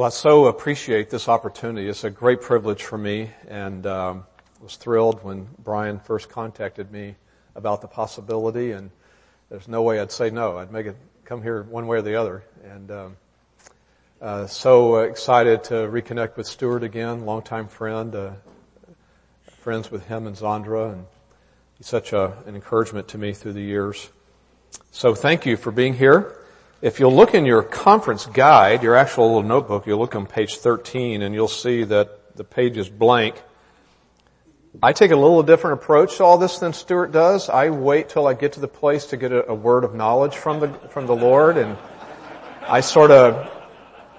Well, I so appreciate this opportunity. It's a great privilege for me and um, was thrilled when Brian first contacted me about the possibility and there's no way I'd say no. I'd make it come here one way or the other. And um, uh, so excited to reconnect with Stuart again, longtime friend, uh, friends with him and Zandra, and he's such a, an encouragement to me through the years. So thank you for being here. If you'll look in your conference guide, your actual little notebook, you'll look on page 13 and you'll see that the page is blank. I take a little different approach to all this than Stuart does. I wait till I get to the place to get a, a word of knowledge from the, from the Lord and I sort of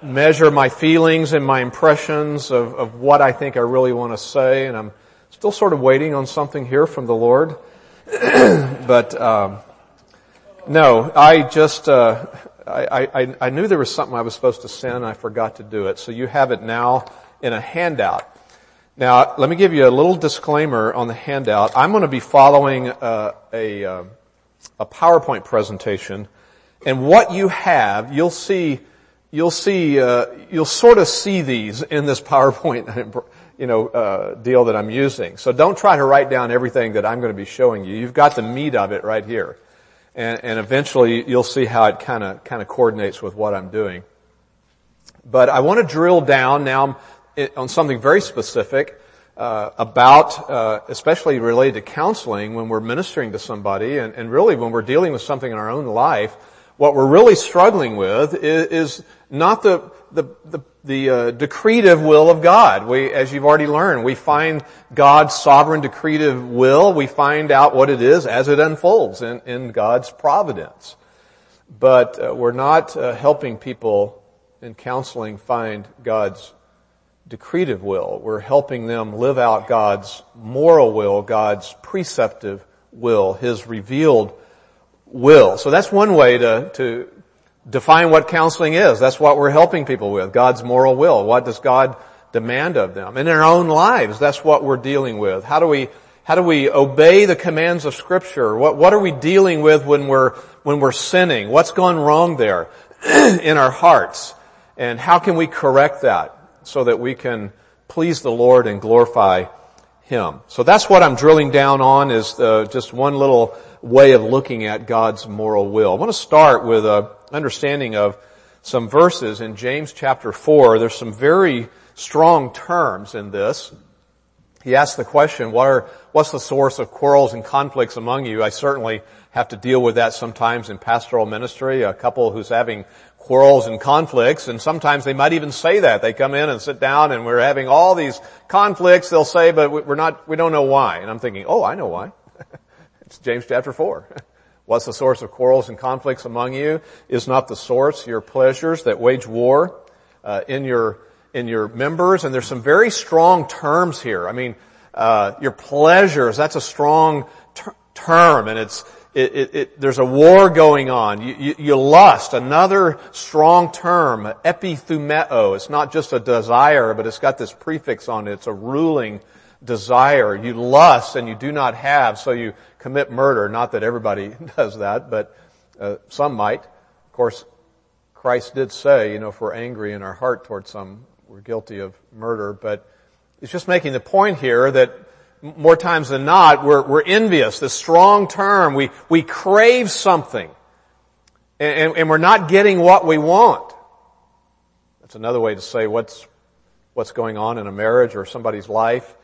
measure my feelings and my impressions of, of what I think I really want to say and I'm still sort of waiting on something here from the Lord. but, um, no, I just, uh, I, I, I knew there was something I was supposed to send. I forgot to do it. So you have it now in a handout. Now, let me give you a little disclaimer on the handout. I'm going to be following uh, a, uh, a PowerPoint presentation, and what you have, you'll see, you'll see, uh, you'll sort of see these in this PowerPoint, you know, uh, deal that I'm using. So don't try to write down everything that I'm going to be showing you. You've got the meat of it right here and, and eventually you'll see how it kind of kind of coordinates with what I'm doing. But I want to drill down now on something very specific uh, about, uh, especially related to counseling when we're ministering to somebody, and, and, really when we're dealing with something in our own life. What we're really struggling with is, is not the the, the, the uh, decretive will of God. We, as you've already learned, we find God's sovereign decretive will. We find out what it is as it unfolds in, in God's providence. But uh, we're not uh, helping people in counseling find God's decretive will. We're helping them live out God's moral will, God's preceptive will, His revealed will. So that's one way to, to define what counseling is. That's what we're helping people with. God's moral will. What does God demand of them? And in our own lives, that's what we're dealing with. How do we, how do we obey the commands of scripture? What, what are we dealing with when we're, when we're sinning? What's gone wrong there in our hearts? And how can we correct that so that we can please the Lord and glorify Him? So that's what I'm drilling down on is the, just one little way of looking at God's moral will. I want to start with a understanding of some verses in James chapter 4. There's some very strong terms in this. He asks the question, what are, what's the source of quarrels and conflicts among you? I certainly have to deal with that sometimes in pastoral ministry, a couple who's having quarrels and conflicts, and sometimes they might even say that. They come in and sit down and we're having all these conflicts, they'll say, but we're not, we don't know why. And I'm thinking, oh, I know why. It's James chapter 4. What's the source of quarrels and conflicts among you? Is not the source your pleasures that wage war uh, in your in your members? And there's some very strong terms here. I mean, uh, your pleasures. That's a strong ter- term, and it's it, it, it, there's a war going on. You, you, you, lust, another strong term, epithumeo. It's not just a desire, but it's got this prefix on it. It's a ruling desire. You lust and you do not have, so you commit murder. Not that everybody does that, but uh, some might. Of course, Christ did say, you know, if we're angry in our heart towards some, we're guilty of murder. But it's just making the point here that more times than not, we're, we're envious. The strong term, we, we crave something. And, and, we're not getting what we want. That's another way to say what's, what's going on in a marriage or somebody's life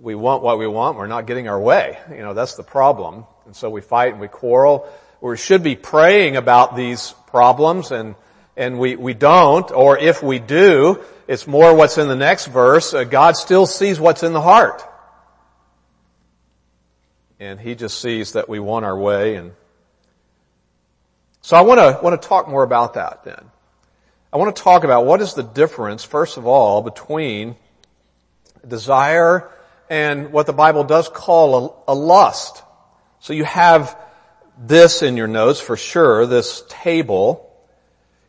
we want what we want, we're not getting our way. You know, that's the problem. And so we fight and we quarrel. We should be praying about these problems and, and we, we don't, or if we do, it's more what's in the next verse. Uh, God still sees what's in the heart. And He just sees that we want our way and so I want to, want to talk more about that then. I want to talk about what is the difference, first of all, between desire and what the Bible does call a, a lust. So you have this in your notes for sure, this table.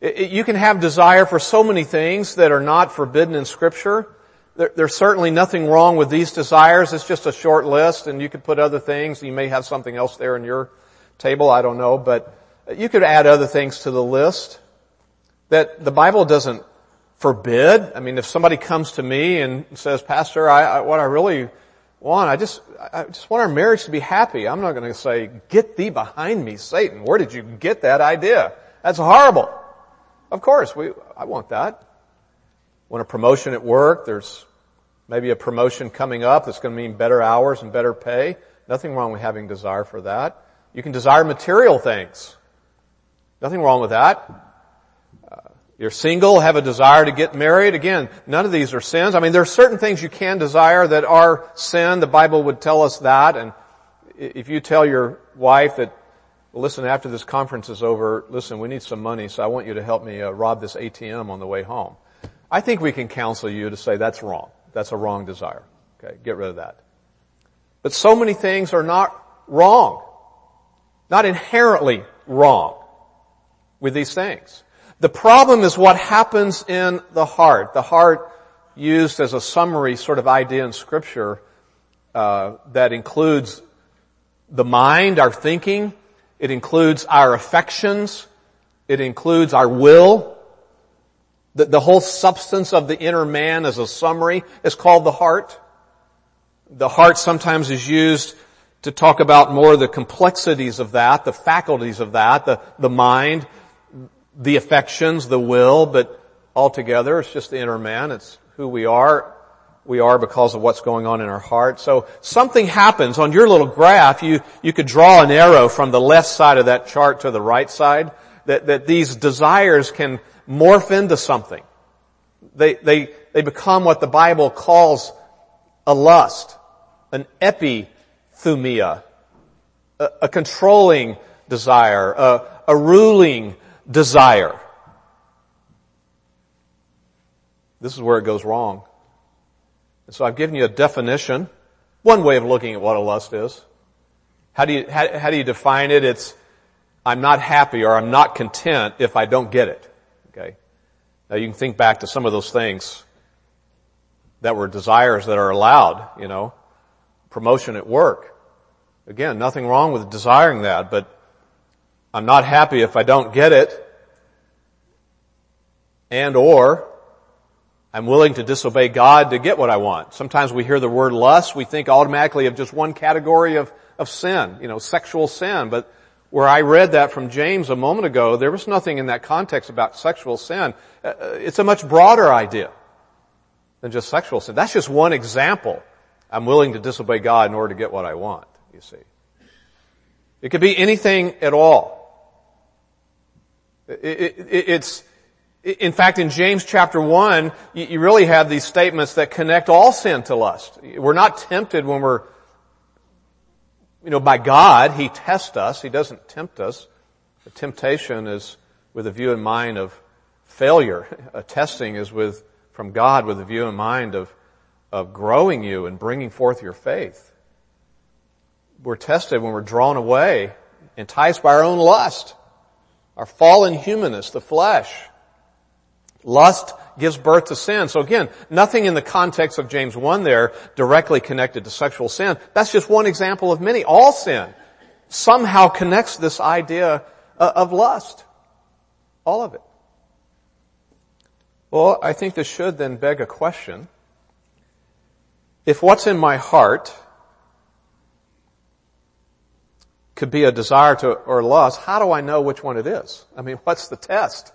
It, it, you can have desire for so many things that are not forbidden in scripture. There, there's certainly nothing wrong with these desires. It's just a short list and you could put other things. You may have something else there in your table. I don't know, but you could add other things to the list that the Bible doesn't forbid. I mean, if somebody comes to me and says, Pastor, I, I, what I really want, I just, I just want our marriage to be happy. I'm not going to say, get thee behind me, Satan. Where did you get that idea? That's horrible. Of course, we, I want that. Want a promotion at work, there's maybe a promotion coming up that's going to mean better hours and better pay. Nothing wrong with having desire for that. You can desire material things. Nothing wrong with that. You're single, have a desire to get married. Again, none of these are sins. I mean, there are certain things you can desire that are sin. The Bible would tell us that. And if you tell your wife that, listen, after this conference is over, listen, we need some money, so I want you to help me uh, rob this ATM on the way home. I think we can counsel you to say that's wrong. That's a wrong desire. Okay, get rid of that. But so many things are not wrong. Not inherently wrong with these things. The problem is what happens in the heart. The heart used as a summary sort of idea in scripture uh, that includes the mind, our thinking. It includes our affections. It includes our will. The, the whole substance of the inner man as a summary is called the heart. The heart sometimes is used to talk about more of the complexities of that, the faculties of that, the, the mind, the affections, the will, but altogether it's just the inner man. It's who we are. We are because of what's going on in our heart. So something happens on your little graph. You, you could draw an arrow from the left side of that chart to the right side that, that these desires can morph into something. They, they, they become what the Bible calls a lust, an epithumia, a, a controlling desire, a, a ruling desire. This is where it goes wrong. So I've given you a definition, one way of looking at what a lust is. How do you, how, how do you define it? It's, I'm not happy or I'm not content if I don't get it. Okay? Now you can think back to some of those things that were desires that are allowed, you know, promotion at work. Again, nothing wrong with desiring that, but I'm not happy if I don't get it. And or I'm willing to disobey God to get what I want. Sometimes we hear the word lust, we think automatically of just one category of, of sin, you know, sexual sin, but where I read that from James a moment ago, there was nothing in that context about sexual sin. Uh, uh, it's a much broader idea than just sexual sin. That's just one example. I'm willing to disobey God in order to get what I want, you see. It could be anything at all. It, it, it's, in fact, in James chapter 1, you really have these statements that connect all sin to lust. We're not tempted when we're you know, by God, He tests us. He doesn't tempt us. The temptation is with a view in mind of failure. A testing is with, from God with a view in mind of, of growing you and bringing forth your faith. We're tested when we're drawn away, enticed by our own lust, our fallen humanness, the flesh. Lust gives birth to sin. So again, nothing in the context of James 1 there directly connected to sexual sin. That's just one example of many. All sin somehow connects this idea uh, of lust. All of it. Well, I think this should then beg a question. If what's in my heart could be a desire to, or lust, how do I know which one it is? I mean, what's the test?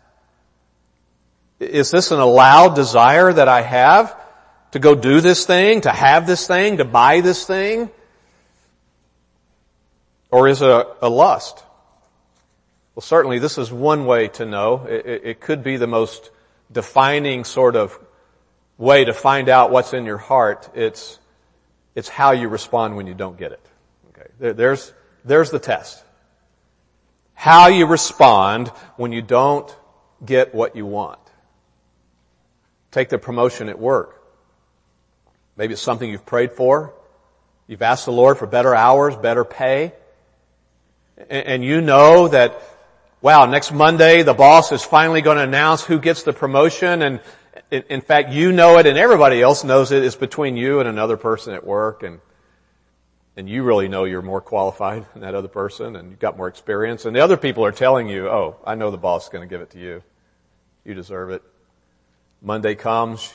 Is this an allowed desire that I have to go do this thing, to have this thing, to buy this thing? Or is it a, a lust? Well, certainly this is one way to know. It, it, it could be the most defining sort of way to find out what's in your heart. It's, it's how you respond when you don't get it. Okay. There, there's, there's the test. How you respond when you don't get what you want. Take the promotion at work. Maybe it's something you've prayed for. You've asked the Lord for better hours, better pay. And you know that, wow, next Monday the boss is finally going to announce who gets the promotion and in fact you know it and everybody else knows it. It's between you and another person at work and and you really know you're more qualified than that other person and you've got more experience and the other people are telling you, oh, I know the boss is going to give it to you. You deserve it. Monday comes,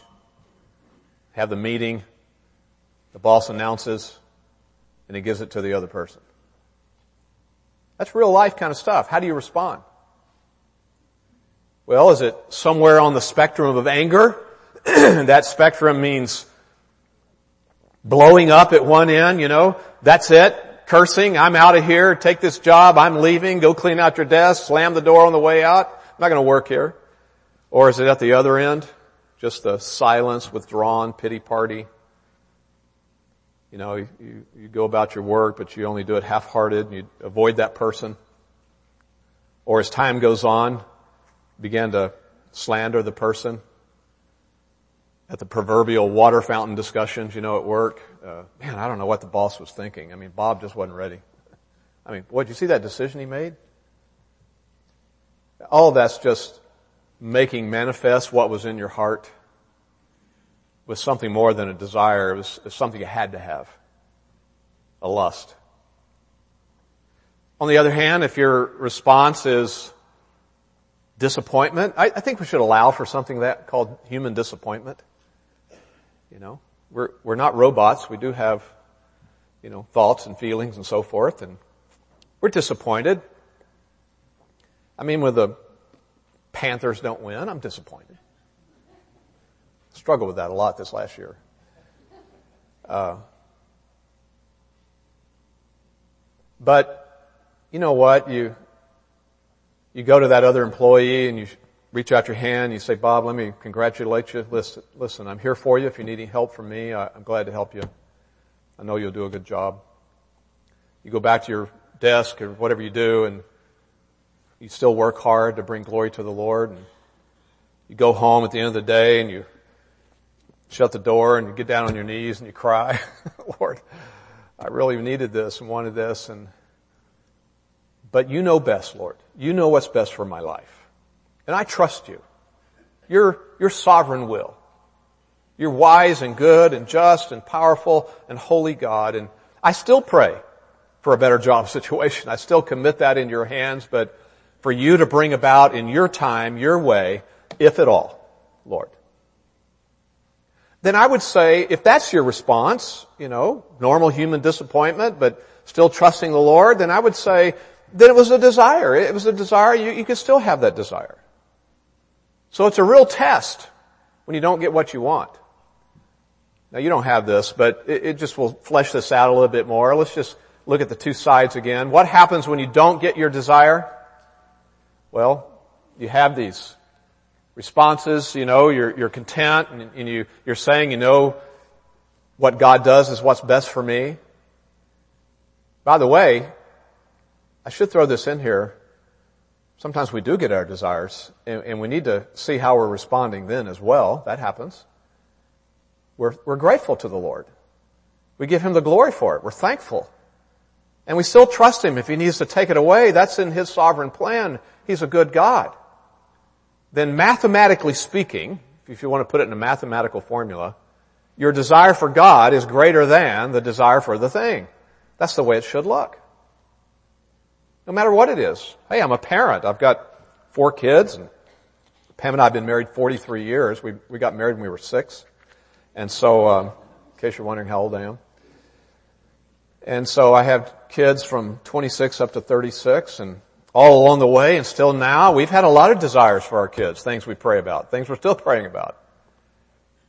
have the meeting, the boss announces, and he gives it to the other person. That's real life kind of stuff. How do you respond? Well, is it somewhere on the spectrum of anger? that spectrum means blowing up at one end, you know, that's it. Cursing, I'm out of here, take this job, I'm leaving, go clean out your desk, slam the door on the way out. I'm not going to work here. Or is it at the other end? Just the silence, withdrawn, pity party. You know, you, you, go about your work, but you only do it half-hearted and you avoid that person. Or as time goes on, begin to slander the person at the proverbial water fountain discussions, you know, at work. Uh, man, I don't know what the boss was thinking. I mean, Bob just wasn't ready. I mean, what, did you see that decision he made? All of that's just making manifest what was in your heart with something more than a desire. It was, it was something you had to have. A lust. On the other hand, if your response is disappointment, I, I think we should allow for something that called human disappointment. You know, we're, we're not robots. We do have, you know, thoughts and feelings and so forth and we're disappointed. I mean, when the Panthers don't win, I'm disappointed. Struggled with that a lot this last year. Uh, but you know what? You you go to that other employee and you reach out your hand, you say, Bob, let me congratulate you. Listen, listen, I'm here for you. If you need any help from me, I'm glad to help you. I know you'll do a good job. You go back to your desk or whatever you do and you still work hard to bring glory to the Lord and you go home at the end of the day and you shut the door and you get down on your knees and you cry, Lord, I really needed this and wanted this and, but you know best, Lord. You know what's best for my life. And I trust you. Your, your sovereign will. You're wise and good and just and powerful and holy God. And I still pray for a better job situation. I still commit that in your hands, but for you to bring about in your time, your way, if at all, Lord. Then I would say, if that's your response, you know, normal human disappointment, but still trusting the Lord, then I would say, then it was a desire. It was a desire, you, you could still have that desire. So it's a real test when you don't get what you want. Now you don't have this, but it, it, just will flesh this out a little bit more. Let's just look at the two sides again. What happens when you don't get your desire? Well, you have these responses, you know, you're, you're content and, and you, you're saying, you know, what God does is what's best for me. By the way, I should throw this in here sometimes we do get our desires and, and, we need to see how we're responding then as well. That happens. We're, we're grateful to the Lord. We give Him the glory for it. We're thankful. And we still trust Him. If He needs to take it away, that's in His sovereign plan. He's a good God. Then mathematically speaking, if you want to put it in a mathematical formula, your desire for God is greater than the desire for the thing. That's the way it should look. No matter what it is. Hey, I'm a parent. I've got four kids and Pam and I have been married 43 years. We, we got married when we were six. And so, um, in case you're wondering how old I am. And so I have kids from 26 up to 36 and all along the way and still now, we've had a lot of desires for our kids, things we pray about, things we're still praying about.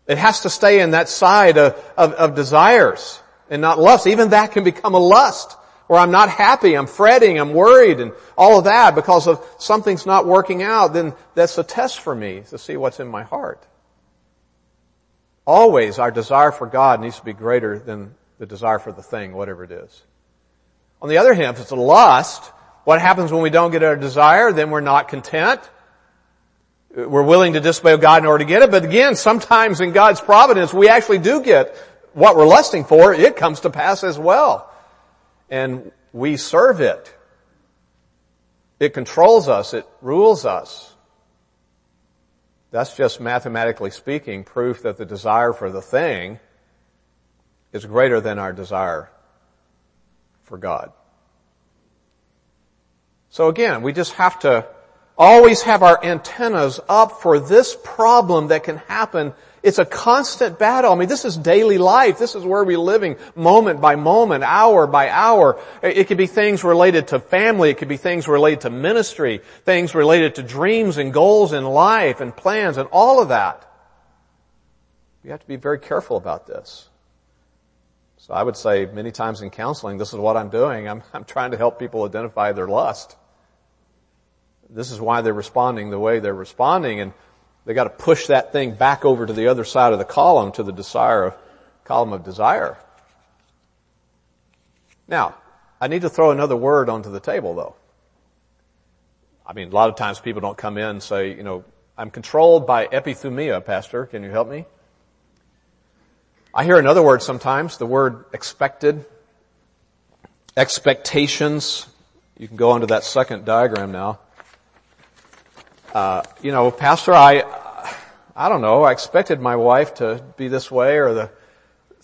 It has to stay in that side of, of, of desires and not lust. Even that can become a lust or I'm not happy, I'm fretting, I'm worried, and all of that because of something's not working out, then that's a test for me to see what's in my heart. Always our desire for God needs to be greater than the desire for the thing, whatever it is. On the other hand, if it's a lust, what happens when we don't get our desire? Then we're not content. We're willing to disobey God in order to get it, but again, sometimes in God's providence, we actually do get what we're lusting for. It comes to pass as well and we serve it. It controls us. It rules us. That's just mathematically speaking proof that the desire for the thing is greater than our desire for God. So again, we just have to always have our antennas up for this problem that can happen. It's a constant battle. I mean, this is daily life. This is where we're living moment by moment, hour by hour. It could be things related to family. It could be things related to ministry, things related to dreams and goals in life and plans and all of that. You have to be very careful about this. So I would say many times in counseling, this is what I'm doing. I'm, I'm trying to help people identify their lust. This is why they're responding the way they're responding and they got to push that thing back over to the other side of the column to the desire of, column of desire. Now, I need to throw another word onto the table though. I mean, a lot of times people don't come in and say, you know, I'm controlled by epithumia, pastor. Can you help me? I hear another word sometimes, the word expected, expectations. You can go onto that second diagram now. Uh, you know, Pastor, I, I don't know, I expected my wife to be this way or the,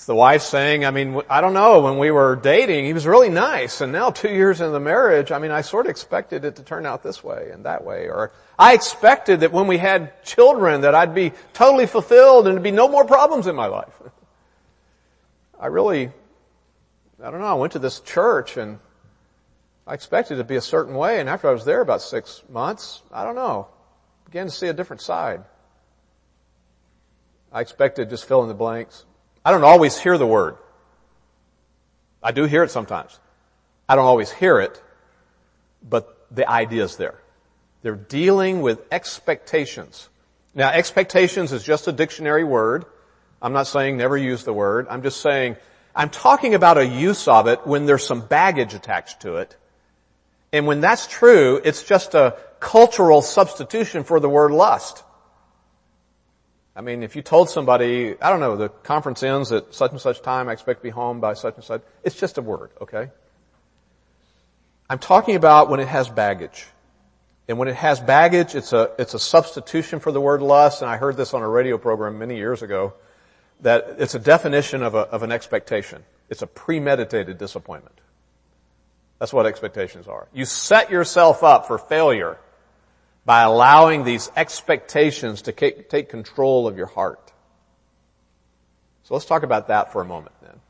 the wife saying, I mean, I don't know, when we were dating, he was really nice. And now two years into the marriage, I mean, I sort of expected it to turn out this way and that way. Or I expected that when we had children that I'd be totally fulfilled and there'd be no more problems in my life. I really, I don't know, I went to this church and I expected it to be a certain way. And after I was there about six months, I don't know, began to see a different side. I expect expected just fill in the blanks. I don't always hear the word. I do hear it sometimes. I don't always hear it, but the idea is there. They're dealing with expectations. Now expectations is just a dictionary word. I'm not saying never use the word. I'm just saying I'm talking about a use of it when there's some baggage attached to it. And when that's true, it's just a cultural substitution for the word lust. I mean, if you told somebody, I don't know, the conference ends at such and such time, I expect to be home by such and such, it's just a word, okay? I'm talking about when it has baggage. And when it has baggage, it's a, it's a substitution for the word lust, and I heard this on a radio program many years ago that it's a definition of, a, of an expectation. It's a premeditated disappointment. That's what expectations are. You set yourself up for failure by allowing these expectations to take control of your heart. So let's talk about that for a moment then.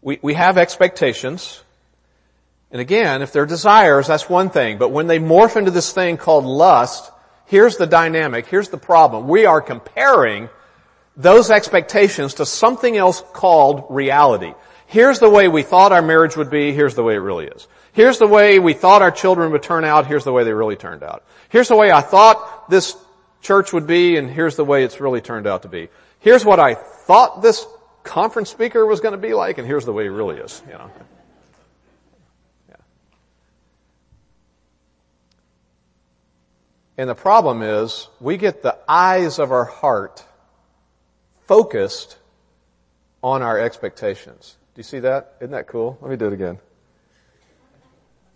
We, we have expectations. And again, if they're desires, that's one thing. But when they morph into this thing called lust, here's the dynamic, here's the problem. We are comparing those expectations to something else called reality. Here's the way we thought our marriage would be, here's the way it really is. Here's the way we thought our children would turn out, here's the way they really turned out. Here's the way I thought this church would be, and here's the way it's really turned out to be. Here's what I thought this conference speaker was going to be like, and here's the way he really is, you know. Yeah. And the problem is, we get the eyes of our heart focused on our expectations. Do you see that? Isn't that cool? Let me do it again.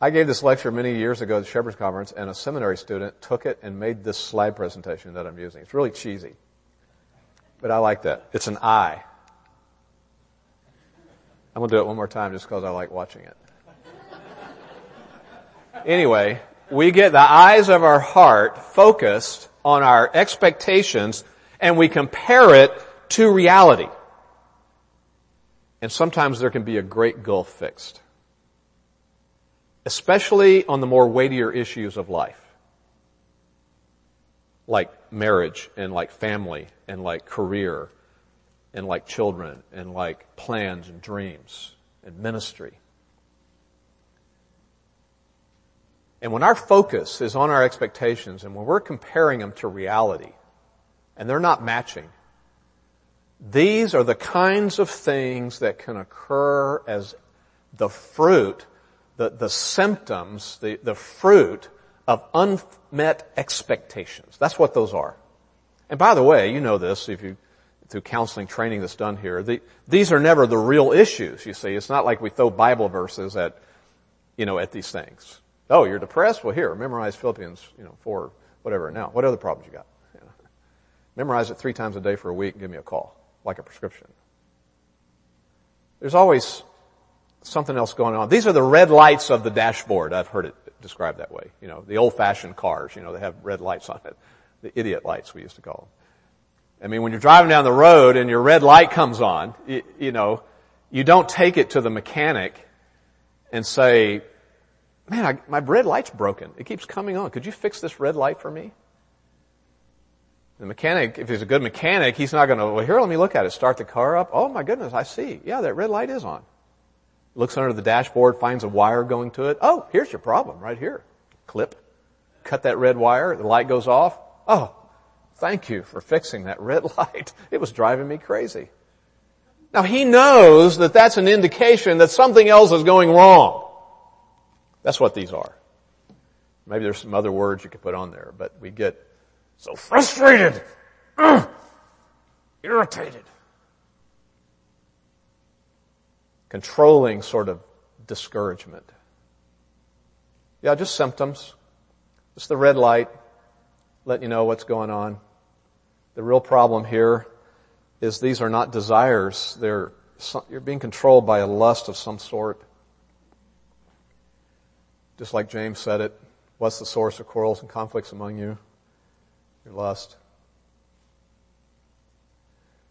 I gave this lecture many years ago at the Shepherd's Conference and a seminary student took it and made this slide presentation that I'm using. It's really cheesy. But I like that. It's an eye. I'm gonna do it one more time just because I like watching it. Anyway, we get the eyes of our heart focused on our expectations and we compare it to reality. And sometimes there can be a great gulf fixed. Especially on the more weightier issues of life. Like marriage and like family and like career and like children and like plans and dreams and ministry. And when our focus is on our expectations and when we're comparing them to reality and they're not matching, these are the kinds of things that can occur as the fruit, the, the symptoms, the, the fruit of unmet expectations. That's what those are. And by the way, you know this if you, through counseling training that's done here, the, these are never the real issues, you see. It's not like we throw Bible verses at, you know, at these things. Oh, you're depressed? Well here, memorize Philippians, you know, four, whatever. Now, what other problems you got? Memorize it three times a day for a week and give me a call like a prescription. There's always something else going on. These are the red lights of the dashboard. I've heard it described that way. You know, the old-fashioned cars, you know, they have red lights on it. The idiot lights, we used to call them. I mean, when you're driving down the road and your red light comes on, you, you know, you don't take it to the mechanic and say, man, I, my red light's broken. It keeps coming on. Could you fix this red light for me? The mechanic, if he's a good mechanic, he's not going to, well, here, let me look at it. Start the car up. Oh my goodness, I see. Yeah, that red light is on. Looks under the dashboard, finds a wire going to it. Oh, here's your problem right here. Clip. Cut that red wire. The light goes off. Oh, thank you for fixing that red light. It was driving me crazy. Now he knows that that's an indication that something else is going wrong. That's what these are. Maybe there's some other words you could put on there, but we get so frustrated, irritated, controlling sort of discouragement. Yeah, just symptoms. Just the red light, letting you know what's going on. The real problem here is these are not desires. They're, you're being controlled by a lust of some sort. Just like James said it, what's the source of quarrels and conflicts among you? Your lust.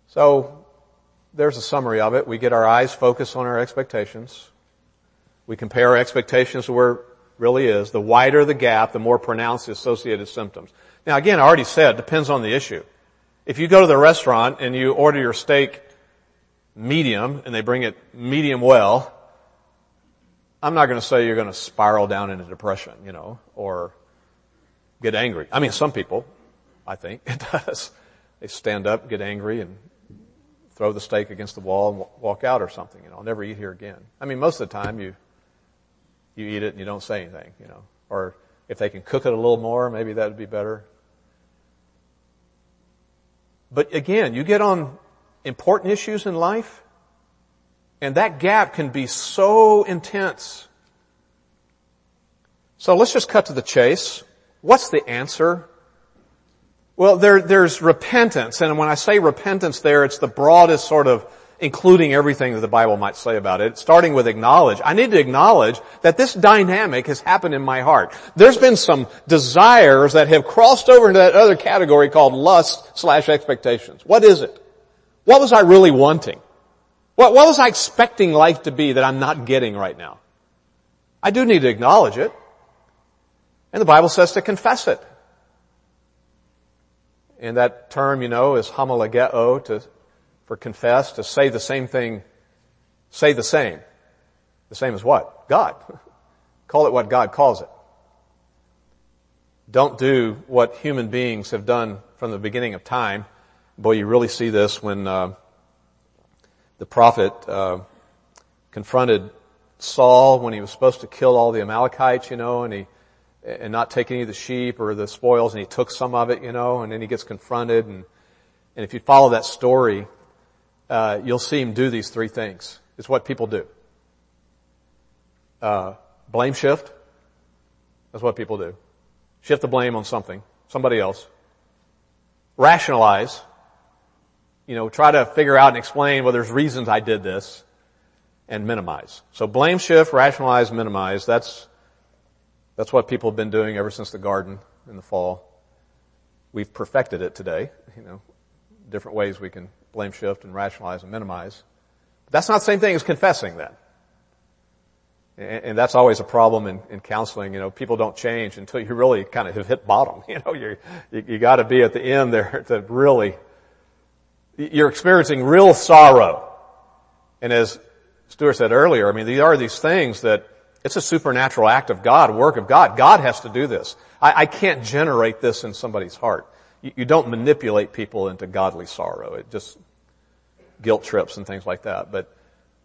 So, there's a summary of it. We get our eyes focused on our expectations. We compare our expectations to where it really is. The wider the gap, the more pronounced the associated symptoms. Now again, I already said, depends on the issue. If you go to the restaurant and you order your steak medium and they bring it medium well, I'm not going to say you're going to spiral down into depression, you know, or get angry. I mean, some people, I think it does. They stand up, get angry, and throw the steak against the wall and walk out or something. You know, I'll never eat here again. I mean, most of the time you you eat it and you don't say anything. You know, or if they can cook it a little more, maybe that'd be better. But again, you get on important issues in life, and that gap can be so intense. So let's just cut to the chase. What's the answer? Well, there, there's repentance, and when I say repentance there, it's the broadest sort of including everything that the Bible might say about it, starting with acknowledge. I need to acknowledge that this dynamic has happened in my heart. There's been some desires that have crossed over into that other category called lust slash expectations. What is it? What was I really wanting? What, what was I expecting life to be that I'm not getting right now? I do need to acknowledge it. And the Bible says to confess it. And that term, you know, is homologeo, to for confess, to say the same thing, say the same. The same as what? God. Call it what God calls it. Don't do what human beings have done from the beginning of time. Boy, you really see this when uh, the prophet uh, confronted Saul when he was supposed to kill all the Amalekites, you know, and he and not take any of the sheep or the spoils, and he took some of it, you know, and then he gets confronted, and and if you follow that story, uh, you'll see him do these three things. It's what people do. Uh, blame shift. That's what people do. Shift the blame on something, somebody else. Rationalize. You know, try to figure out and explain, well, there's reasons I did this. And minimize. So blame shift, rationalize, minimize. That's, that's what people have been doing ever since the garden in the fall. We've perfected it today. You know, different ways we can blame shift and rationalize and minimize. But that's not the same thing as confessing that. And, and that's always a problem in, in, counseling. You know, people don't change until you really kind of have hit bottom. You know, you you got to be at the end there to really. You're experiencing real sorrow, and as Stuart said earlier, I mean, these are these things that it's a supernatural act of God, work of God. God has to do this. I, I can't generate this in somebody's heart. You, you don't manipulate people into godly sorrow. It just guilt trips and things like that. But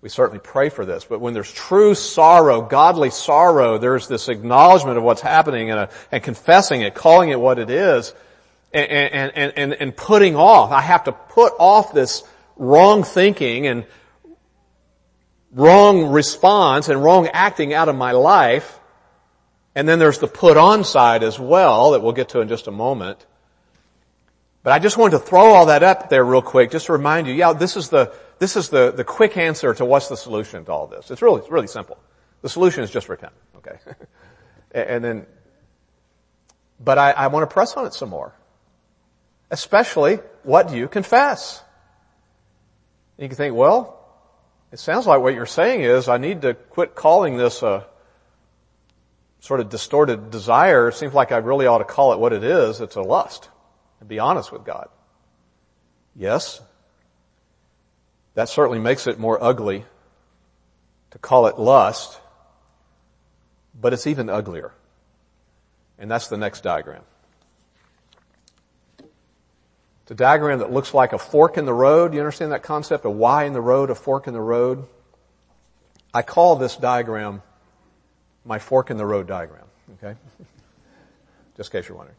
we certainly pray for this. But when there's true sorrow, godly sorrow, there's this acknowledgement of what's happening and, a, and confessing it, calling it what it is, and, and, and, and putting off. I have to put off this wrong thinking and wrong response and wrong acting out of my life. And then there's the put on side as well that we'll get to in just a moment. But I just wanted to throw all that up there real quick just to remind you, yeah, this is the, this is the, the quick answer to what's the solution to all this. It's really, it's really simple. The solution is just repent, okay? And then, but I, I want to press on it some more. Especially, what do you confess? You can think, well, it sounds like what you're saying is I need to quit calling this a sort of distorted desire. It seems like I really ought to call it what it is. It's a lust. And be honest with God. Yes. That certainly makes it more ugly to call it lust, but it's even uglier. And that's the next diagram. It's a diagram that looks like a fork in the road. You understand that concept? A Y in the road, a fork in the road. I call this diagram my fork in the road diagram. Okay? Just in case you're wondering.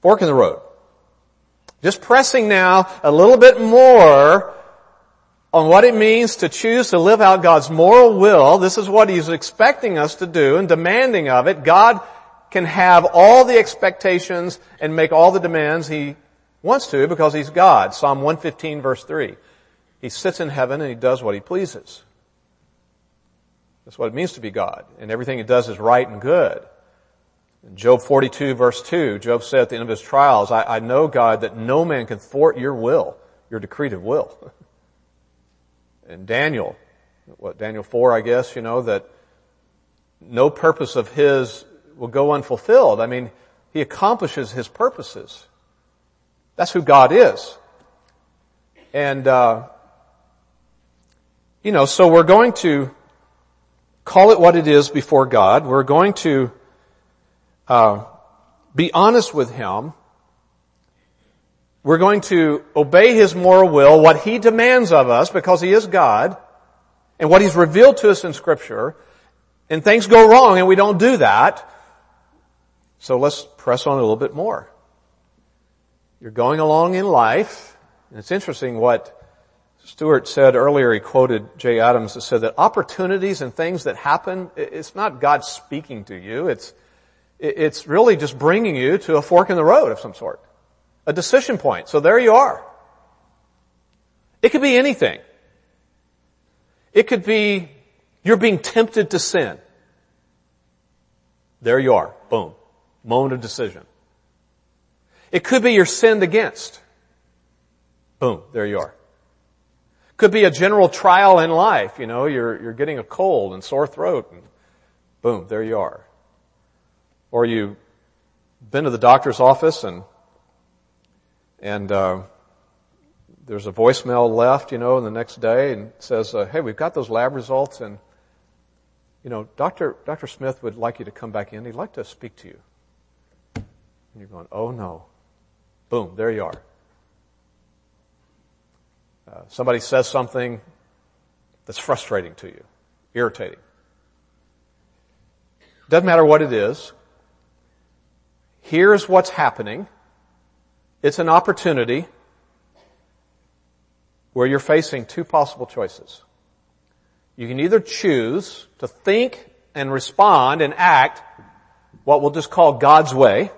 Fork in the road. Just pressing now a little bit more on what it means to choose to live out God's moral will. This is what He's expecting us to do and demanding of it. God can have all the expectations and make all the demands He wants to because He's God. Psalm 115 verse 3. He sits in heaven and He does what He pleases. That's what it means to be God. And everything He does is right and good. In Job 42 verse 2, Job said at the end of his trials, I, I know God that no man can thwart your will, your decretive will. and Daniel, what, Daniel 4, I guess, you know, that no purpose of his will go unfulfilled. I mean, he accomplishes his purposes. That's who God is. And, uh, you know, so we're going to call it what it is before God. We're going to uh, be honest with Him we're going to obey His moral will, what He demands of us because He is God, and what He's revealed to us in Scripture, and things go wrong and we don't do that. So let's press on a little bit more. You're going along in life, and it's interesting what Stuart said earlier, he quoted Jay Adams that said that opportunities and things that happen, it's not God speaking to you, it's, it's really just bringing you to a fork in the road of some sort a decision point. So there you are. It could be anything. It could be you're being tempted to sin. There you are. Boom. Moment of decision. It could be you're sinned against. Boom. There you are. Could be a general trial in life. You know, you're, you're getting a cold and sore throat and boom, there you are. Or you've been to the doctor's office and and uh, there's a voicemail left, you know, the next day and says, uh, "Hey, we've got those lab results, and you know, Doctor Doctor Smith would like you to come back in. He'd like to speak to you." And you're going, "Oh no!" Boom, there you are. Uh, somebody says something that's frustrating to you, irritating. Doesn't matter what it is. Here's what's happening. It's an opportunity where you're facing two possible choices. You can either choose to think and respond and act what we'll just call God's way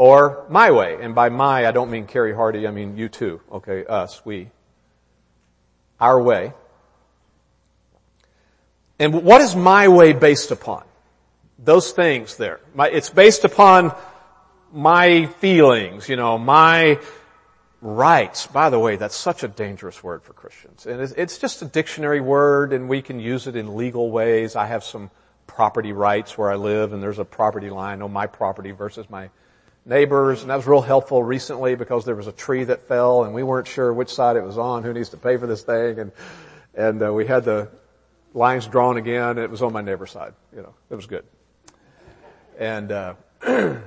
or my way. And by my, I don't mean Carrie Hardy, I mean you too. Okay, us, we. Our way. And what is my way based upon? Those things there. My, it's based upon my feelings, you know, my rights. By the way, that's such a dangerous word for Christians. And it's just a dictionary word and we can use it in legal ways. I have some property rights where I live and there's a property line on my property versus my neighbors. And that was real helpful recently because there was a tree that fell and we weren't sure which side it was on, who needs to pay for this thing. And, and uh, we had the lines drawn again. It was on my neighbor's side. You know, it was good. And, uh,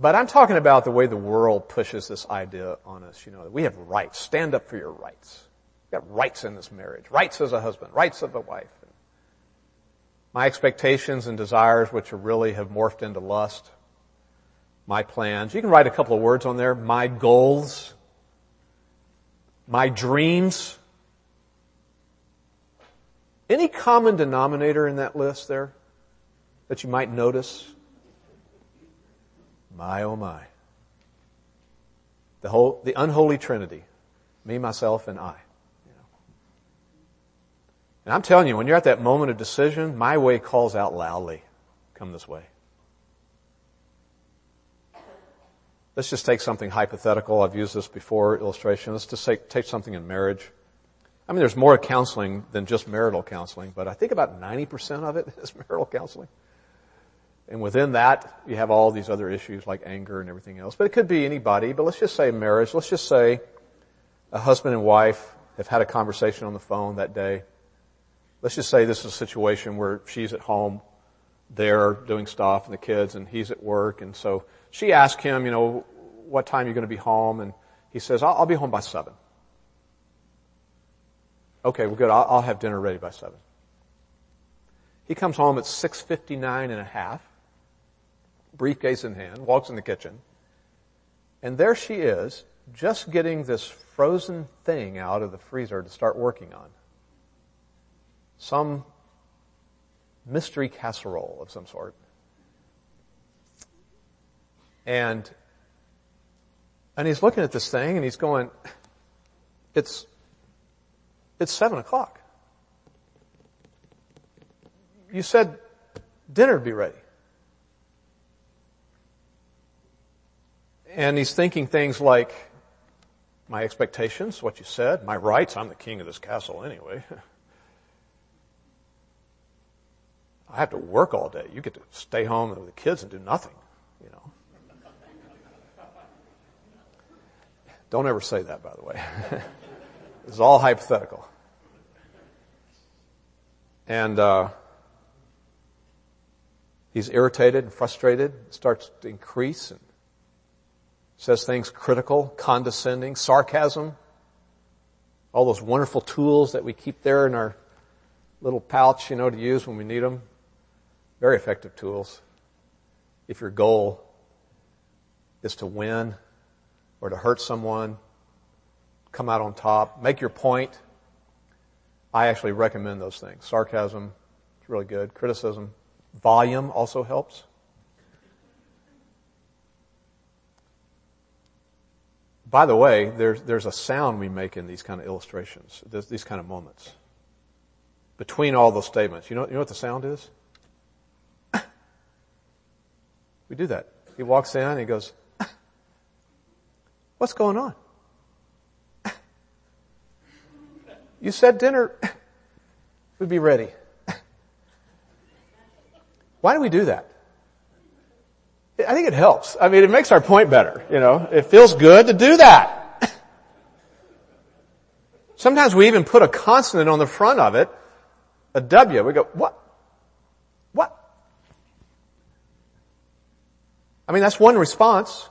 But I'm talking about the way the world pushes this idea on us, you know, that we have rights. Stand up for your rights. You got rights in this marriage. Rights as a husband. Rights of a wife. My expectations and desires, which really have morphed into lust. My plans. You can write a couple of words on there. My goals. My dreams. Any common denominator in that list there that you might notice? My oh my. The whole, the unholy trinity. Me, myself, and I. And I'm telling you, when you're at that moment of decision, my way calls out loudly. Come this way. Let's just take something hypothetical. I've used this before, illustration. Let's just take, take something in marriage. I mean, there's more counseling than just marital counseling, but I think about 90% of it is marital counseling. And within that, you have all these other issues like anger and everything else. But it could be anybody, but let's just say marriage. Let's just say a husband and wife have had a conversation on the phone that day. Let's just say this is a situation where she's at home, they're doing stuff and the kids and he's at work. And so she asked him, you know, what time are you going to be home? And he says, I'll, I'll be home by seven. Okay, well good. I'll, I'll have dinner ready by seven. He comes home at 6.59 and a half, briefcase in hand, walks in the kitchen, and there she is, just getting this frozen thing out of the freezer to start working on. Some mystery casserole of some sort. And, and he's looking at this thing and he's going, it's, it's seven o'clock. You said dinner'd be ready. And he's thinking things like, my expectations, what you said, my rights, I'm the king of this castle anyway. I have to work all day. You get to stay home with the kids and do nothing, you know. Don't ever say that, by the way. it's all hypothetical. And uh, he's irritated and frustrated, starts to increase and says things critical, condescending, sarcasm, all those wonderful tools that we keep there in our little pouch, you know, to use when we need them. Very effective tools. If your goal is to win or to hurt someone, come out on top, make your point, I actually recommend those things. Sarcasm is really good. Criticism. Volume also helps. By the way, there's, there's a sound we make in these kind of illustrations, these kind of moments. Between all those statements. You know, you know what the sound is? we do that. He walks in and he goes, what's going on? you said dinner would be ready. Why do we do that? I think it helps. I mean, it makes our point better, you know. It feels good to do that. Sometimes we even put a consonant on the front of it, a W. We go, what? What? I mean, that's one response.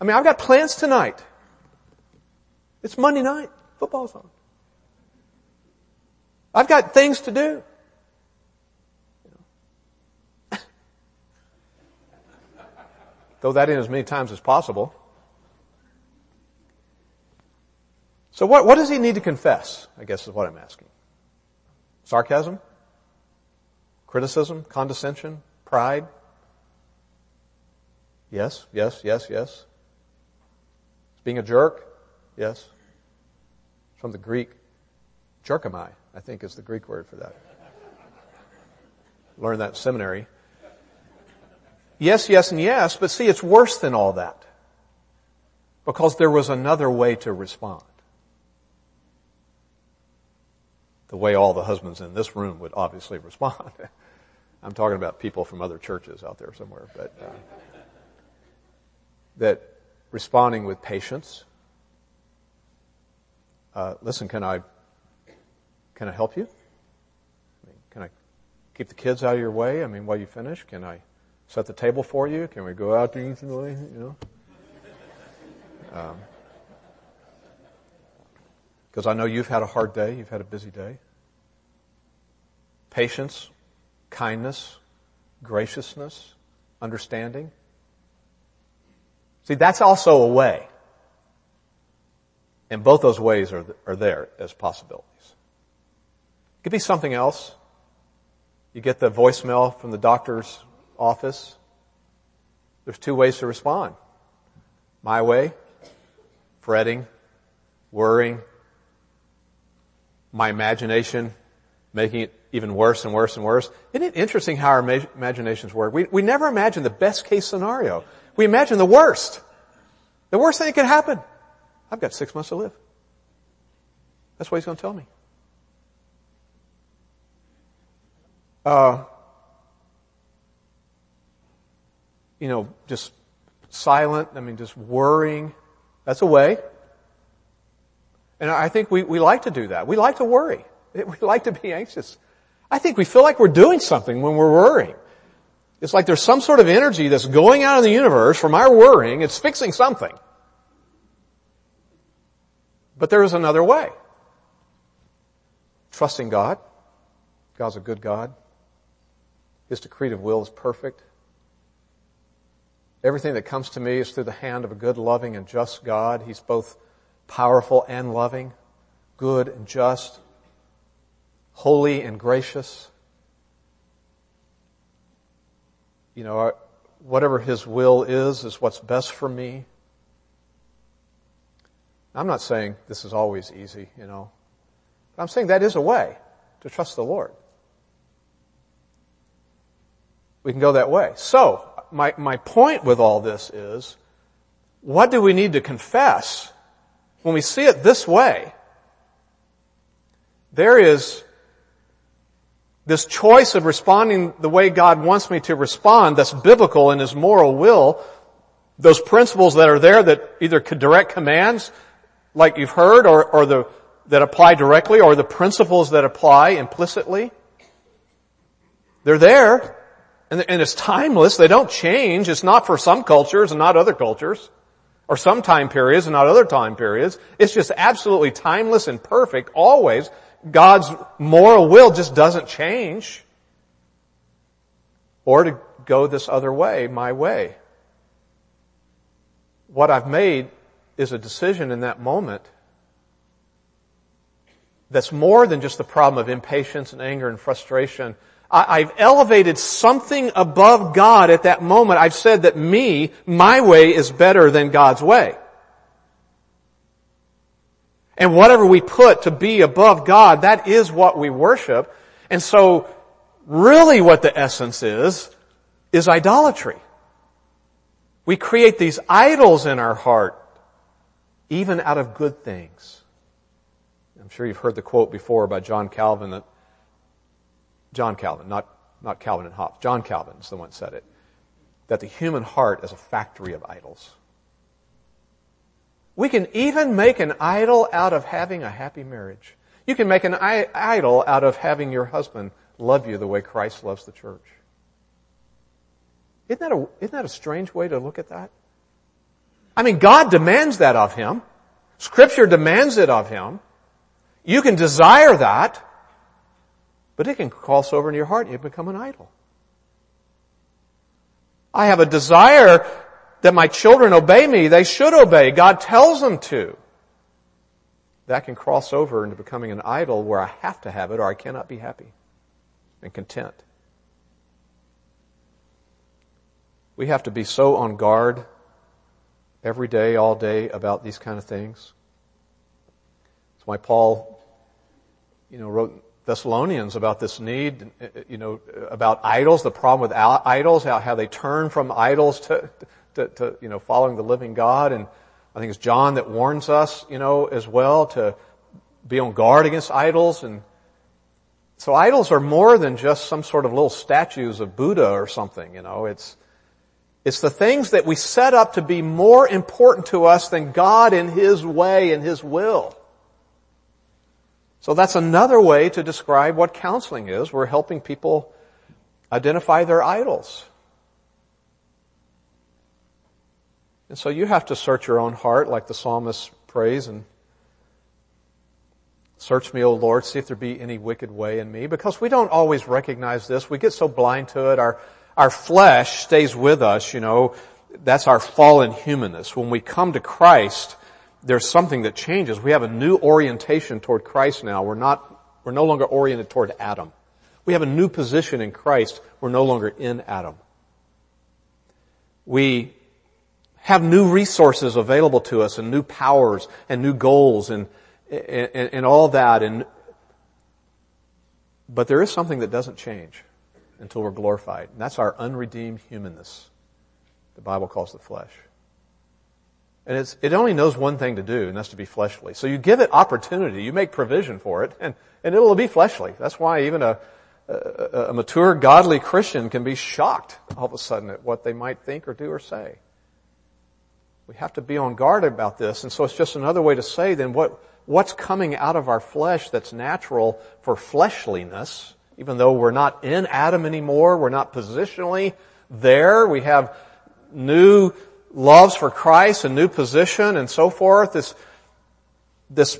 I mean, I've got plans tonight. It's Monday night. Football's on. I've got things to do. Throw that in as many times as possible. So what, what does he need to confess? I guess is what I'm asking. Sarcasm? Criticism? Condescension? Pride? Yes, yes, yes, yes. Being a jerk? Yes. From the Greek, jerkamai, I think is the Greek word for that. Learned that in seminary. Yes, yes, and yes, but see, it's worse than all that. Because there was another way to respond. The way all the husbands in this room would obviously respond. I'm talking about people from other churches out there somewhere, but uh, that responding with patience. Uh, listen, can I can I help you? I mean, can I keep the kids out of your way? I mean, while you finish, can I set the table for you? Can we go out to eat? You know? Because um, I know you've had a hard day, you've had a busy day. Patience, kindness, graciousness, understanding. See, that's also a way. And both those ways are, are there as possibilities. It could be something else. You get the voicemail from the doctor's office, there's two ways to respond. My way, fretting, worrying, my imagination making it even worse and worse and worse. Isn't it interesting how our imaginations work? We, we never imagine the best case scenario. We imagine the worst. The worst thing that could happen. I've got six months to live. That's what he's going to tell me. Uh, you know, just silent. I mean, just worrying. That's a way. And I think we, we like to do that. We like to worry. We like to be anxious. I think we feel like we're doing something when we're worrying. It's like there's some sort of energy that's going out in the universe from our worrying. It's fixing something. But there is another way. Trusting God. God's a good God. His decretive will is perfect. Everything that comes to me is through the hand of a good, loving, and just God. He's both powerful and loving, good and just, holy and gracious. You know, whatever His will is, is what's best for me. I'm not saying this is always easy, you know. But I'm saying that is a way to trust the Lord. We can go that way. So, my, my point with all this is, what do we need to confess when we see it this way? There is this choice of responding the way God wants me to respond that's biblical in His moral will, those principles that are there that either could direct commands, like you've heard, or, or the, that apply directly, or the principles that apply implicitly. They're there, and, and it's timeless. They don't change. It's not for some cultures and not other cultures, or some time periods and not other time periods. It's just absolutely timeless and perfect always. God's moral will just doesn't change. Or to go this other way, my way. What I've made is a decision in that moment that's more than just the problem of impatience and anger and frustration. I've elevated something above God at that moment. I've said that me, my way is better than God's way. And whatever we put to be above God, that is what we worship. And so, really what the essence is, is idolatry. We create these idols in our heart, even out of good things. I'm sure you've heard the quote before by John Calvin that, John Calvin, not, not Calvin and Hobbes, John Calvin's the one said it, that the human heart is a factory of idols. We can even make an idol out of having a happy marriage. You can make an idol out of having your husband love you the way Christ loves the church. Isn't that a, isn't that a strange way to look at that? I mean, God demands that of him. Scripture demands it of him. You can desire that, but it can cross over in your heart and you become an idol. I have a desire that my children obey me, they should obey. God tells them to. That can cross over into becoming an idol where I have to have it or I cannot be happy and content. We have to be so on guard every day, all day about these kind of things. That's why Paul, you know, wrote Thessalonians about this need, you know, about idols, the problem with idols, how, how they turn from idols to, to, to, you know, following the living God. And I think it's John that warns us, you know, as well to be on guard against idols. And so idols are more than just some sort of little statues of Buddha or something, you know. It's, it's the things that we set up to be more important to us than God in His way and His will. So that's another way to describe what counseling is. We're helping people identify their idols. And so you have to search your own heart like the psalmist prays and search me, O Lord, see if there be any wicked way in me. Because we don't always recognize this. We get so blind to it. Our, our flesh stays with us, you know. That's our fallen humanness. When we come to Christ, there's something that changes. We have a new orientation toward Christ now. We're not, we're no longer oriented toward Adam. We have a new position in Christ. We're no longer in Adam. We have new resources available to us and new powers and new goals and, and, and all that. And But there is something that doesn't change until we're glorified. And that's our unredeemed humanness. The Bible calls the flesh. And it's it only knows one thing to do, and that's to be fleshly. So you give it opportunity, you make provision for it, and, and it'll be fleshly. That's why even a, a, a mature, godly Christian can be shocked all of a sudden at what they might think or do or say. We have to be on guard about this, and so it's just another way to say then what, what's coming out of our flesh that's natural for fleshliness, even though we're not in Adam anymore, we're not positionally there, we have new loves for Christ, a new position, and so forth. This, this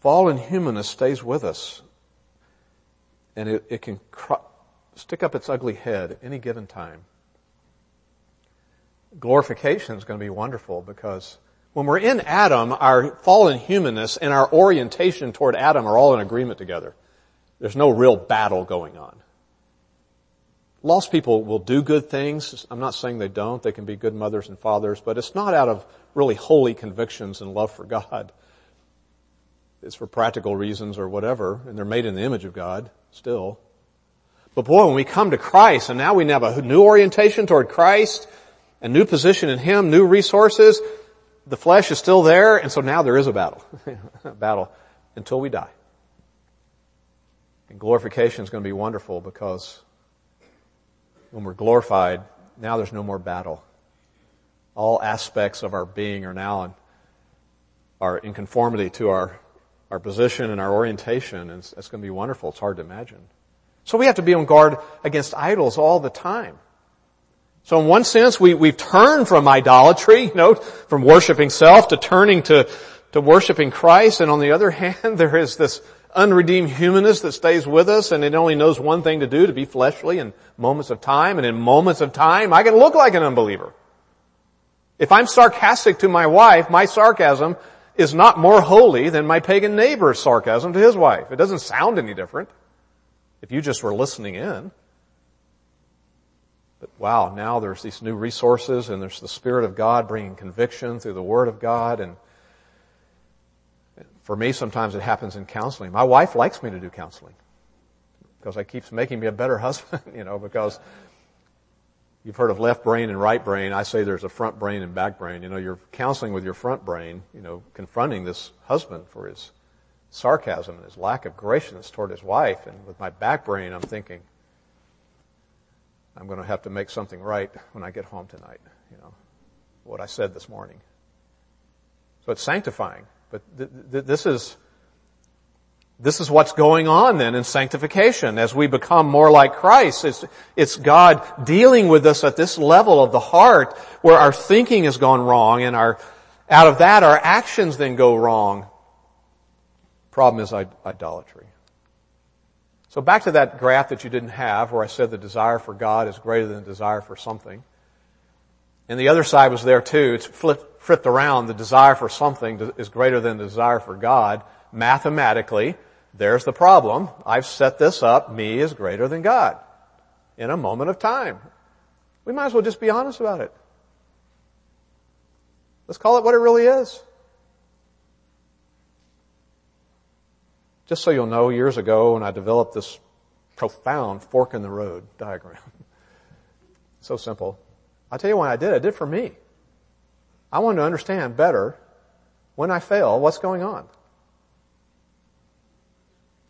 fallen humanness stays with us. And it, it can cr- stick up its ugly head any given time. Glorification is going to be wonderful because when we're in Adam, our fallen humanness and our orientation toward Adam are all in agreement together. There's no real battle going on. Lost people will do good things. I'm not saying they don't. They can be good mothers and fathers, but it's not out of really holy convictions and love for God. It's for practical reasons or whatever, and they're made in the image of God still. But boy, when we come to Christ, and now we have a new orientation toward Christ, a new position in Him, new resources, the flesh is still there, and so now there is a battle. a battle until we die. And glorification is going to be wonderful because when we're glorified, now there's no more battle. All aspects of our being are now in, are in conformity to our, our position and our orientation, and it's, it's going to be wonderful. It's hard to imagine. So we have to be on guard against idols all the time. So in one sense, we, we've turned from idolatry, you know, from worshiping self to turning to, to worshiping Christ. And on the other hand, there is this unredeemed humanness that stays with us and it only knows one thing to do, to be fleshly in moments of time. And in moments of time, I can look like an unbeliever. If I'm sarcastic to my wife, my sarcasm is not more holy than my pagan neighbor's sarcasm to his wife. It doesn't sound any different if you just were listening in. But wow, now there's these new resources and there's the Spirit of God bringing conviction through the Word of God and for me, sometimes it happens in counseling. My wife likes me to do counseling because it keeps making me a better husband, you know, because you've heard of left brain and right brain. I say there's a front brain and back brain. You know, you're counseling with your front brain, you know, confronting this husband for his sarcasm and his lack of graciousness toward his wife. And with my back brain, I'm thinking, I'm going to have to make something right when I get home tonight, you know, what I said this morning. So it's sanctifying. But th- th- this is, this is what's going on then in sanctification as we become more like Christ. It's, it's God dealing with us at this level of the heart where our thinking has gone wrong and our, out of that our actions then go wrong. Problem is idolatry. So back to that graph that you didn't have where I said the desire for God is greater than the desire for something. And the other side was there too. It's flipped, flipped around, the desire for something is greater than the desire for God, mathematically, there's the problem. I've set this up, me is greater than God. In a moment of time. We might as well just be honest about it. Let's call it what it really is. Just so you'll know, years ago when I developed this profound fork in the road diagram. so simple. I'll tell you why I did it. I did it for me. I wanted to understand better when I fail what's going on.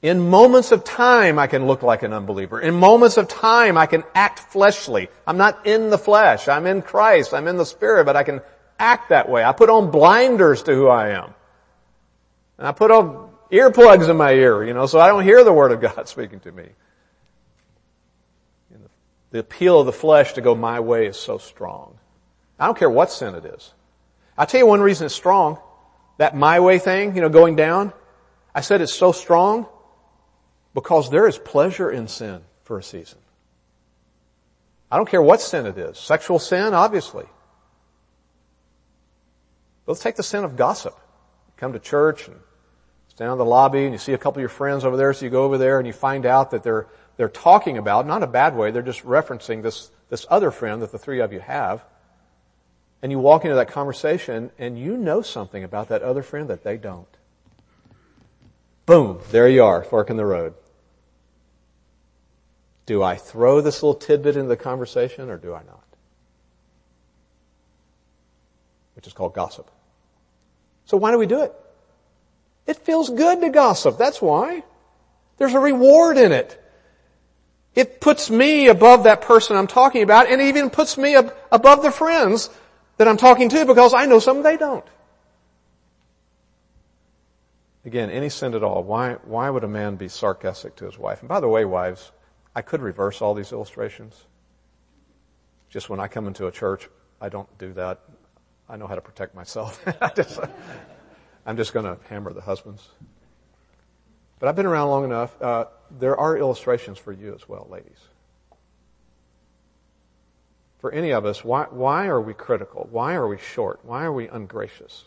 In moments of time, I can look like an unbeliever. In moments of time, I can act fleshly. I'm not in the flesh. I'm in Christ. I'm in the Spirit, but I can act that way. I put on blinders to who I am. And I put on earplugs in my ear, you know, so I don't hear the Word of God speaking to me. The appeal of the flesh to go my way is so strong. I don't care what sin it is. I'll tell you one reason it's strong. That my way thing, you know, going down. I said it's so strong because there is pleasure in sin for a season. I don't care what sin it is. Sexual sin, obviously. let's take the sin of gossip. Come to church and stand in the lobby and you see a couple of your friends over there, so you go over there and you find out that they're, they're talking about, not a bad way, they're just referencing this, this other friend that the three of you have and you walk into that conversation and you know something about that other friend that they don't. Boom, there you are, fork in the road. Do I throw this little tidbit into the conversation or do I not? Which is called gossip. So why do we do it? It feels good to gossip. That's why. There's a reward in it. It puts me above that person I'm talking about and even puts me ab- above the friends that I'm talking to because I know something they don't. Again, any sin at all. Why, why would a man be sarcastic to his wife? And by the way, wives, I could reverse all these illustrations. Just when I come into a church, I don't do that. I know how to protect myself. I just, I'm just going to hammer the husbands. But I've been around long enough. Uh, there are illustrations for you as well, ladies. For any of us, why, why are we critical? Why are we short? Why are we ungracious?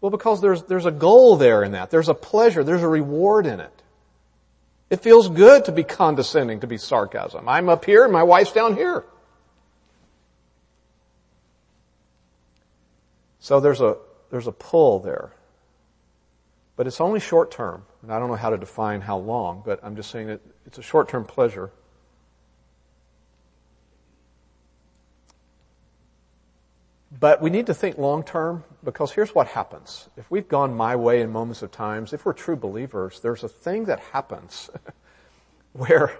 Well, because there's, there's a goal there in that. There's a pleasure. There's a reward in it. It feels good to be condescending, to be sarcasm. I'm up here and my wife's down here. So there's a, there's a pull there. But it's only short term. And I don't know how to define how long, but I'm just saying that it's a short term pleasure. But we need to think long term because here's what happens. If we've gone my way in moments of times, if we're true believers, there's a thing that happens where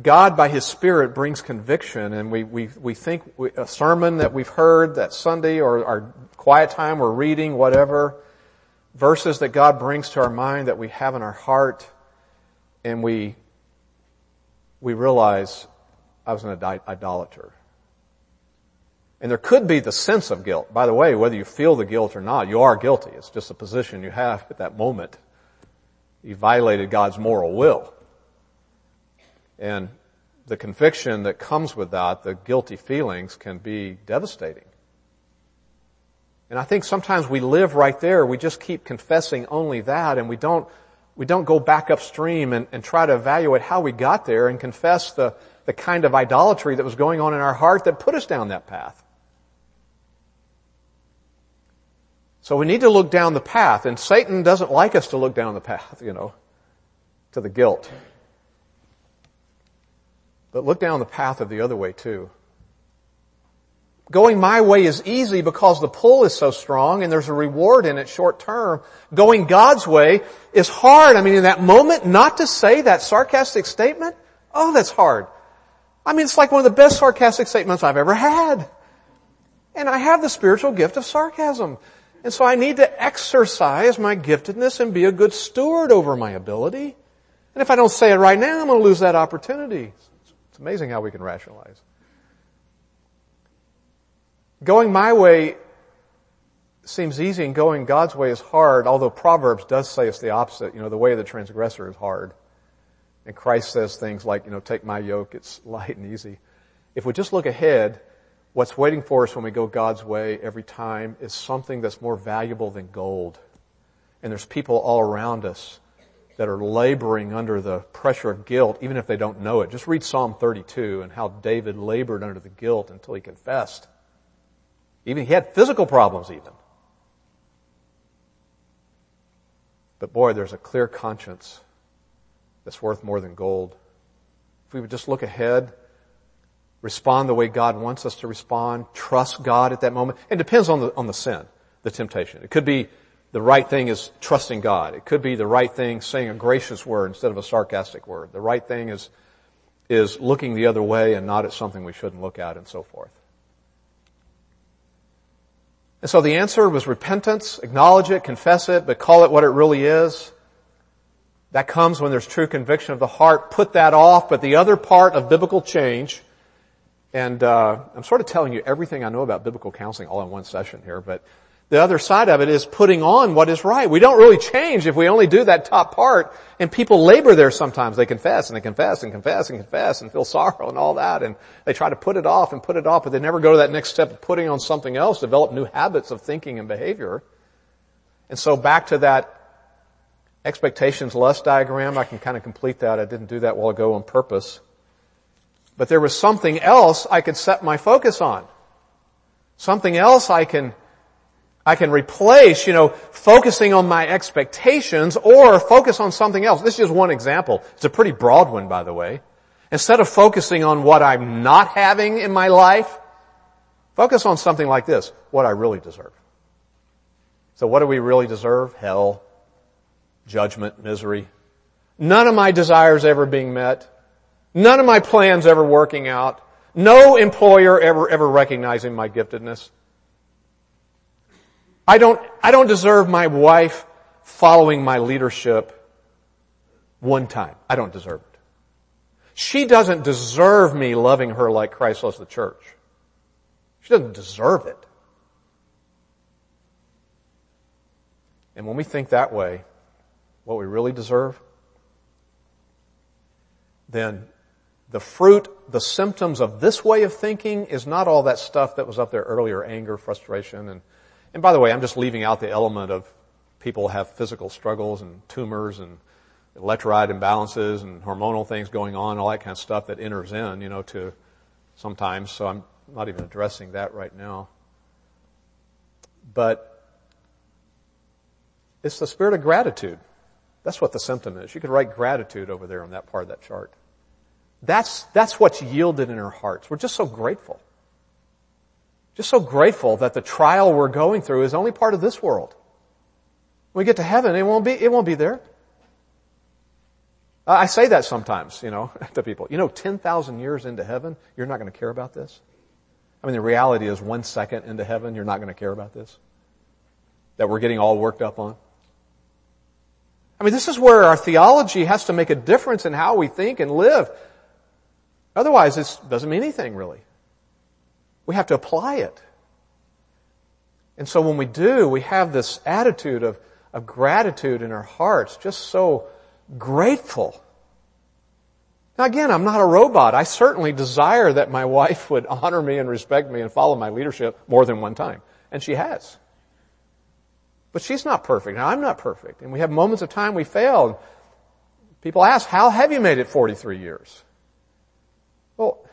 God by His Spirit brings conviction and we, we, we think we, a sermon that we've heard that Sunday or our quiet time we're reading, whatever, verses that God brings to our mind that we have in our heart and we, we realize I was an idolater. And there could be the sense of guilt. By the way, whether you feel the guilt or not, you are guilty. It's just a position you have at that moment. You violated God's moral will. And the conviction that comes with that, the guilty feelings can be devastating. And I think sometimes we live right there. We just keep confessing only that and we don't, we don't go back upstream and, and try to evaluate how we got there and confess the, the kind of idolatry that was going on in our heart that put us down that path. So we need to look down the path, and Satan doesn't like us to look down the path, you know, to the guilt. But look down the path of the other way too. Going my way is easy because the pull is so strong and there's a reward in it short term. Going God's way is hard. I mean, in that moment, not to say that sarcastic statement, oh, that's hard. I mean, it's like one of the best sarcastic statements I've ever had. And I have the spiritual gift of sarcasm. And so I need to exercise my giftedness and be a good steward over my ability. And if I don't say it right now, I'm going to lose that opportunity. It's amazing how we can rationalize. Going my way seems easy and going God's way is hard, although Proverbs does say it's the opposite. You know, the way of the transgressor is hard. And Christ says things like, you know, take my yoke, it's light and easy. If we just look ahead, What's waiting for us when we go God's way every time is something that's more valuable than gold. And there's people all around us that are laboring under the pressure of guilt, even if they don't know it. Just read Psalm 32 and how David labored under the guilt until he confessed. Even he had physical problems even. But boy, there's a clear conscience that's worth more than gold. If we would just look ahead respond the way God wants us to respond, trust God at that moment. It depends on the, on the sin, the temptation. It could be the right thing is trusting God. It could be the right thing saying a gracious word instead of a sarcastic word. The right thing is, is looking the other way and not at something we shouldn't look at and so forth. And so the answer was repentance, acknowledge it, confess it, but call it what it really is. That comes when there's true conviction of the heart. Put that off, but the other part of biblical change and uh, I'm sort of telling you everything I know about biblical counseling all in one session here, but the other side of it is putting on what is right. We don't really change if we only do that top part, and people labor there sometimes. They confess and they confess and confess and confess and feel sorrow and all that, and they try to put it off and put it off, but they never go to that next step of putting on something else, develop new habits of thinking and behavior. And so back to that expectations lust diagram, I can kind of complete that. I didn't do that while ago on purpose. But there was something else I could set my focus on. Something else I can, I can replace, you know, focusing on my expectations or focus on something else. This is just one example. It's a pretty broad one, by the way. Instead of focusing on what I'm not having in my life, focus on something like this, what I really deserve. So what do we really deserve? Hell, judgment, misery. None of my desires ever being met. None of my plans ever working out. No employer ever, ever recognizing my giftedness. I don't, I don't deserve my wife following my leadership one time. I don't deserve it. She doesn't deserve me loving her like Christ loves the church. She doesn't deserve it. And when we think that way, what we really deserve, then the fruit, the symptoms of this way of thinking is not all that stuff that was up there earlier, anger, frustration, and, and by the way, I'm just leaving out the element of people have physical struggles and tumors and electrolyte imbalances and hormonal things going on, all that kind of stuff that enters in, you know, to sometimes, so I'm not even addressing that right now. But it's the spirit of gratitude. That's what the symptom is. You could write gratitude over there on that part of that chart. That's, that's what's yielded in our hearts. We're just so grateful. Just so grateful that the trial we're going through is only part of this world. When we get to heaven, it won't be, it won't be there. I say that sometimes, you know, to people. You know, 10,000 years into heaven, you're not going to care about this? I mean, the reality is one second into heaven, you're not going to care about this? That we're getting all worked up on? I mean, this is where our theology has to make a difference in how we think and live. Otherwise, it doesn't mean anything really. We have to apply it. And so when we do, we have this attitude of, of gratitude in our hearts, just so grateful. Now again, I'm not a robot. I certainly desire that my wife would honor me and respect me and follow my leadership more than one time. And she has. But she's not perfect. Now I'm not perfect. And we have moments of time we fail. People ask, how have you made it 43 years? Well,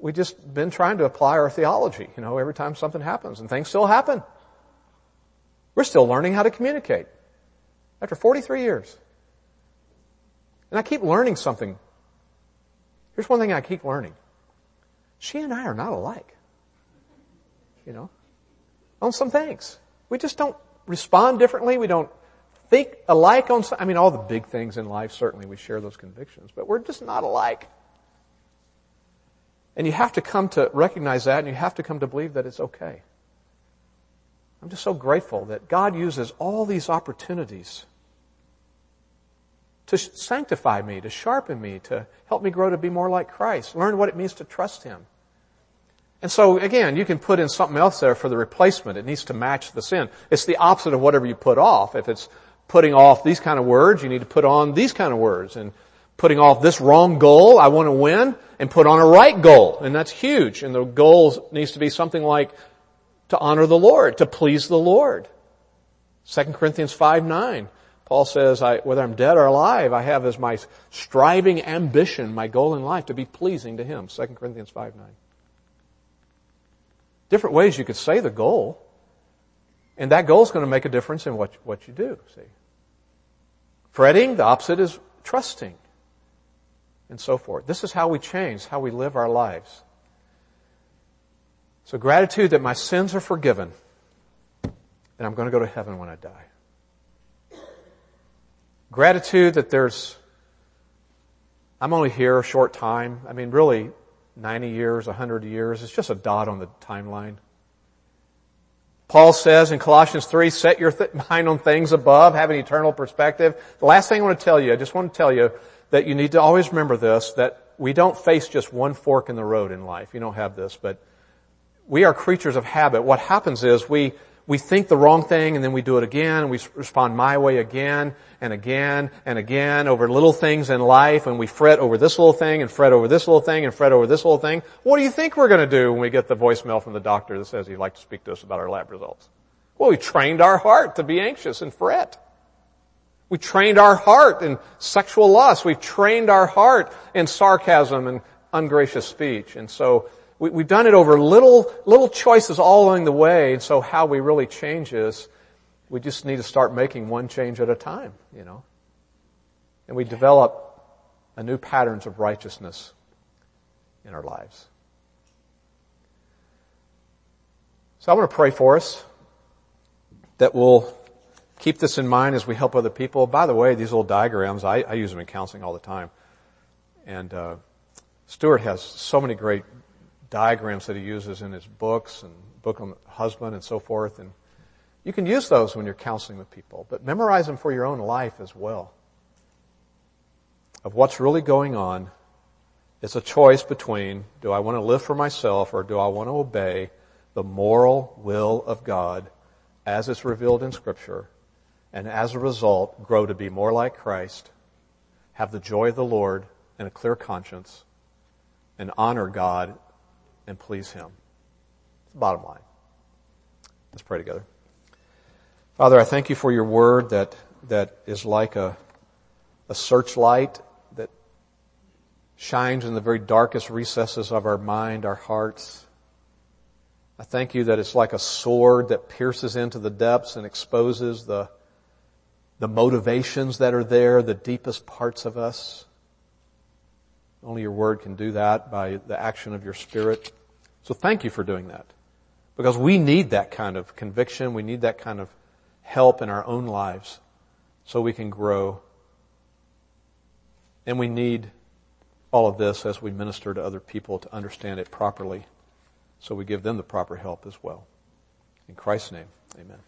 we just been trying to apply our theology, you know, every time something happens and things still happen. We're still learning how to communicate after 43 years. And I keep learning something. Here's one thing I keep learning. She and I are not alike. You know, on some things. We just don't respond differently. We don't think alike on some, I mean, all the big things in life, certainly we share those convictions, but we're just not alike. And you have to come to recognize that and you have to come to believe that it's okay. I'm just so grateful that God uses all these opportunities to sanctify me, to sharpen me, to help me grow to be more like Christ, learn what it means to trust Him. And so again, you can put in something else there for the replacement. It needs to match the sin. It's the opposite of whatever you put off. If it's putting off these kind of words, you need to put on these kind of words. And putting off this wrong goal, I want to win, and put on a right goal. And that's huge. And the goal needs to be something like to honor the Lord, to please the Lord. 2 Corinthians 5, 9. Paul says, I, whether I'm dead or alive, I have as my striving ambition, my goal in life, to be pleasing to Him. 2 Corinthians 5, 9. Different ways you could say the goal. And that goal is going to make a difference in what, what you do, see. Fretting, the opposite is trusting. And so forth. This is how we change, how we live our lives. So gratitude that my sins are forgiven and I'm going to go to heaven when I die. Gratitude that there's, I'm only here a short time. I mean, really, 90 years, 100 years. It's just a dot on the timeline. Paul says in Colossians 3, set your th- mind on things above, have an eternal perspective. The last thing I want to tell you, I just want to tell you that you need to always remember this, that we don't face just one fork in the road in life. You don't have this, but we are creatures of habit. What happens is we, we think the wrong thing and then we do it again and we respond my way again and again and again over little things in life and we fret over this little thing and fret over this little thing and fret over this little thing. What do you think we're going to do when we get the voicemail from the doctor that says he'd like to speak to us about our lab results? Well, we trained our heart to be anxious and fret. We trained our heart in sexual lust. We've trained our heart in sarcasm and ungracious speech. And so we, we've done it over little, little choices all along the way, and so how we really change is, we just need to start making one change at a time, you know. And we develop a new patterns of righteousness in our lives. So I want to pray for us that we'll keep this in mind as we help other people. By the way, these little diagrams, I, I use them in counseling all the time. And uh, Stuart has so many great diagrams that he uses in his books and book on husband and so forth. And you can use those when you're counseling with people, but memorize them for your own life as well. Of what's really going on. It's a choice between do I want to live for myself or do I want to obey the moral will of God as it's revealed in scripture and as a result grow to be more like Christ, have the joy of the Lord and a clear conscience and honor God and please Him. It's the bottom line. Let's pray together. Father, I thank you for your word that, that is like a, a searchlight that shines in the very darkest recesses of our mind, our hearts. I thank you that it's like a sword that pierces into the depths and exposes the, the motivations that are there, the deepest parts of us. Only your word can do that by the action of your spirit. So thank you for doing that. Because we need that kind of conviction. We need that kind of help in our own lives so we can grow. And we need all of this as we minister to other people to understand it properly so we give them the proper help as well. In Christ's name, amen.